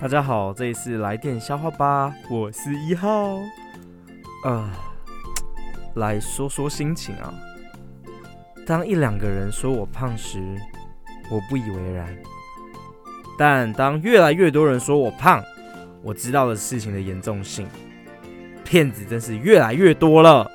大家好，这里是来电消化吧，我是一号。呃，来说说心情啊。当一两个人说我胖时，我不以为然。但当越来越多人说我胖，我知道了事情的严重性，骗子真是越来越多了。